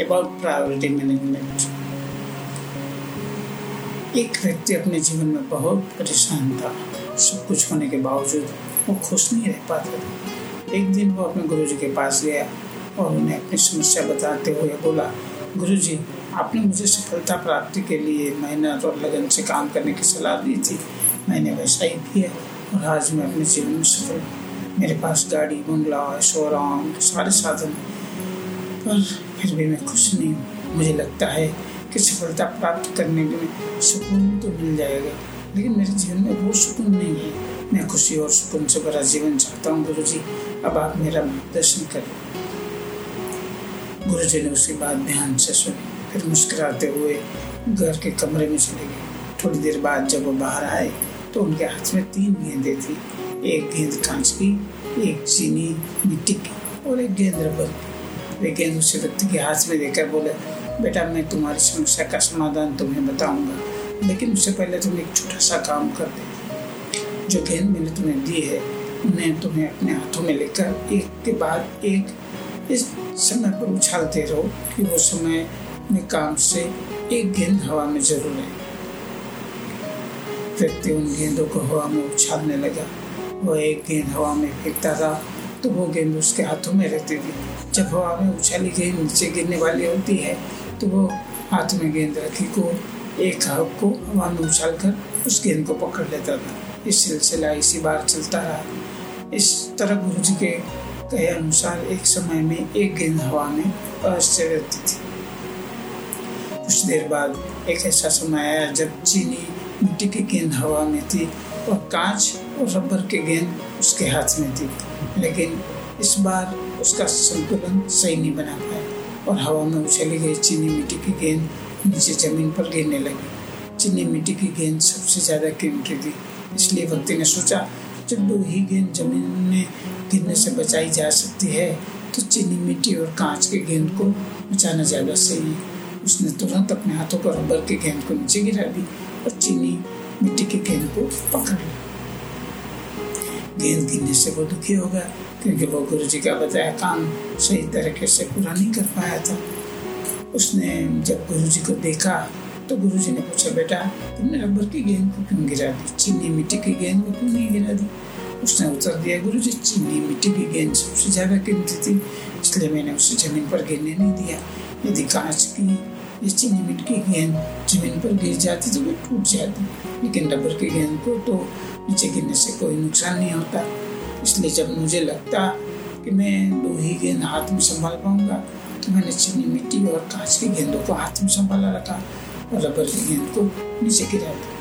About priority management एक व्यक्ति अपने जीवन में बहुत परेशान था। सब कुछ होने के बावजूद वो खुश नहीं रह पाता था। एक दिन वो अपने गुरु जी के पास गया और उन्हें अपनी समस्या बताते हुए बोला गुरु जी आपने मुझे सफलता प्राप्ति के लिए मेहनत और लगन से काम करने की सलाह दी थी। मैंने वैसा ही किया और आज मैं अपने जीवन में सफल मेरे पास गाड़ी, बंगला ऐशोराम सारे साधन पर फिर भी मैं खुश नहीं हूँ। मुझे लगता है कि सफलता प्राप्त करने में सुकून तो मिल जाएगा, लेकिन मेरे जीवन में वो सुकून नहीं है। मैं खुशी और सुकून से भरा जीवन चाहता हूँ गुरु जी अब आप मेरा मार्गदर्शन करें। गुरु जी ने उसकी बात ध्यान से सुनी, फिर मुस्कुराते हुए घर के कमरे में चले गए। थोड़ी देर बाद जब वो बाहर आए तो उनके हाथ में तीन गेंदें थी। एक गेंद कांच की, एक चीनी मिट्टी की और एक गेंद रबर वे गेंद उस व्यक्ति के हाथ में देकर बोले, बेटा, मैं तुम्हारी समस्या का समाधान तुम्हें बताऊँगा। लेकिन उससे पहले तुम एक छोटा सा काम कर दे। जो गेंद मैंने तुम्हें दी है उन्हें तुम्हें अपने हाथों में लेकर एक के बाद एक इस समय पर उछालते रहो कि वो समय में काम से एक गेंद हवा में ज़रूर है व्यक्ति उन गेंदों को हवा में उछालने लगा। वो एक गेंद हवा में फेंकता था तो वो गेंद उसके हाथों में रहती थी। जब हवा में उछाली गेंद नीचे गिरने वाली होती है तो वो हाथ में गेंद रखी को एक हाथ को हवा में उछाल कर उस गेंद को पकड़ लेता था। इस सिलसिला, इसी बार चलता रहा। इस तरह गुरु जी के कहे अनुसार एक समय में एक गेंद हवा में अवश्य रहती थी। कुछ देर बाद एक ऐसा समय आया जब चीनी मिट्टी की गेंद हवा में थी और कांच और रबर की गेंद उसके हाथ में थी। लेकिन इस बार उसका संतुलन सही नहीं बना पाया और हवा में उछली गई चीनी मिट्टी की गेंद नीचे ज़मीन पर गिरने लगी। चीनी मिट्टी की गेंद सबसे ज़्यादा कीमती थी इसलिए व्यक्ति ने सोचा, जब दो ही गेंद ज़मीन में गिरने से बचाई जा सकती है तो चीनी मिट्टी और कांच के गेंद को बचाना ज़्यादा सही है। उसने तुरंत अपने हाथों पर रबर की गेंद को नीचे गिरा दी और चीनी मिट्टी की गेंद को पकड़ लिया गेंद गिरने से वो दुखी हो गया। क्योंकि वो गुरु जी का बताया काम सही तरीके से पूरा नहीं कर पाया था। उसने जब गुरु जी को देखा तो गुरु जी ने पूछा, बेटा, तुमने रबर की गेंद को क्यों गिरा दी? चीनी मिट्टी की गेंद को क्यों नहीं गिरा दी? उसने उत्तर दिया, गुरु जी, चीनी मिट्टी की गेंद सबसे ज़्यादा कीमती थी, इसलिए मैंने उसे ज़मीन पर गिरने नहीं दिया। यदि कांच की या चीनी मिट्टी की गेंद ज़मीन पर गिर जाती तो वो टूट जाती। लेकिन रबर की गेंद को तो नीचे गिरने से कोई नुकसान नहीं होता। इसलिए जब मुझे लगता कि मैं दो ही गेंद हाथ में संभाल पाऊँगा तो मैंने चीनी मिट्टी और कांच की गेंदों को हाथ में संभाला रखा और रबर की गेंद को नीचे गिरा दिया।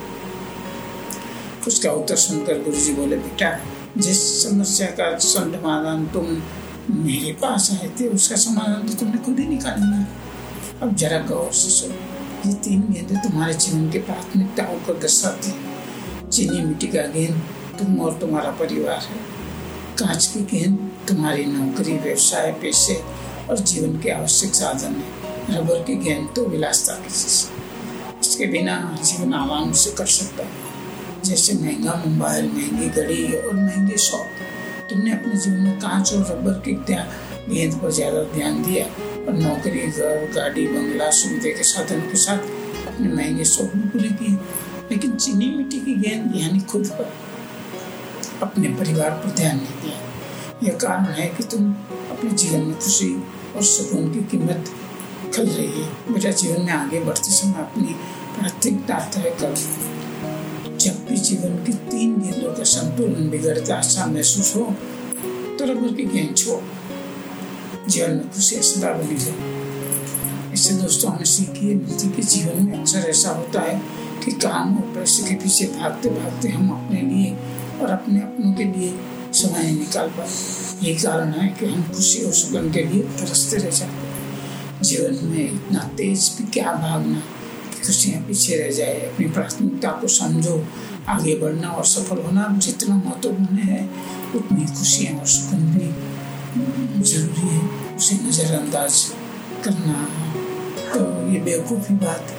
उसका उत्तर सुनकर गुरु जी बोले, बेटा, जिस समस्या का समाधान तुम मेरे पास आए थे, उसका समाधान तो तुमने खुद ही निकालना अब जरा गौर से सुनो, ये तीन गेंदे तुम्हारे जीवन की प्राथमिकताओं को दर्शाती चीनी मिट्टी का गेंद तुम और तुम्हारा परिवार। है कांच की गेंद तुम्हारी नौकरी, व्यवसाय पैसे और जीवन के आवश्यक साधन है। रबर की गेंद तो विलासता की चीज़ इसके बिना जीवन आराम से कर सकता है। जैसे महँगा मोबाइल, महँगी घड़ी और महँगे शॉप तुमने अपने जीवन में कांच और रबर की गेंद पर ज़्यादा ध्यान दिया और नौकरी, घर, गाड़ी, बंगला, सुविधा के साधन के साथ अपने महँगे शौक भी पूरे किए। लेकिन चीनी मिट्टी की गेंद यानी खुद पर अपने परिवार पर ध्यान नहीं दिया। यह कारण है कि तुम अपने जीवन में खुशी और सुकून की कीमत खल रही है। मेरा जीवन में आगे बढ़ते समय अपनी प्राथमिकता तय करो। जब भी जीवन की तीन गेंदों का संतुलन बिगड़ता सा महसूस हो तो रबर की गेंद छोड़ जीवन में खुशी सदा बनी रहे। इससे दोस्तों, हमें सीखिए मिलती के जीवन में अक्सर ऐसा होता है कि काम और पैसे के पीछे भागते भागते हम अपने लिए और अपने अपनों के लिए समय निकाल पाए यही कारण है कि हम खुशी और सुगम के लिए तरसते रह जाते जीवन में इतना तेज भी क्या भागना, कि खुशियाँ पीछे रह जाए, अपनी प्राथमिकता को समझो, आगे बढ़ना और सफल होना जितना महत्वपूर्ण है, उतनी खुशियाँ और सुकून भी ज़रूरी है। उसे नज़रअंदाज करना तो ये बेवकूफ़ी बात है।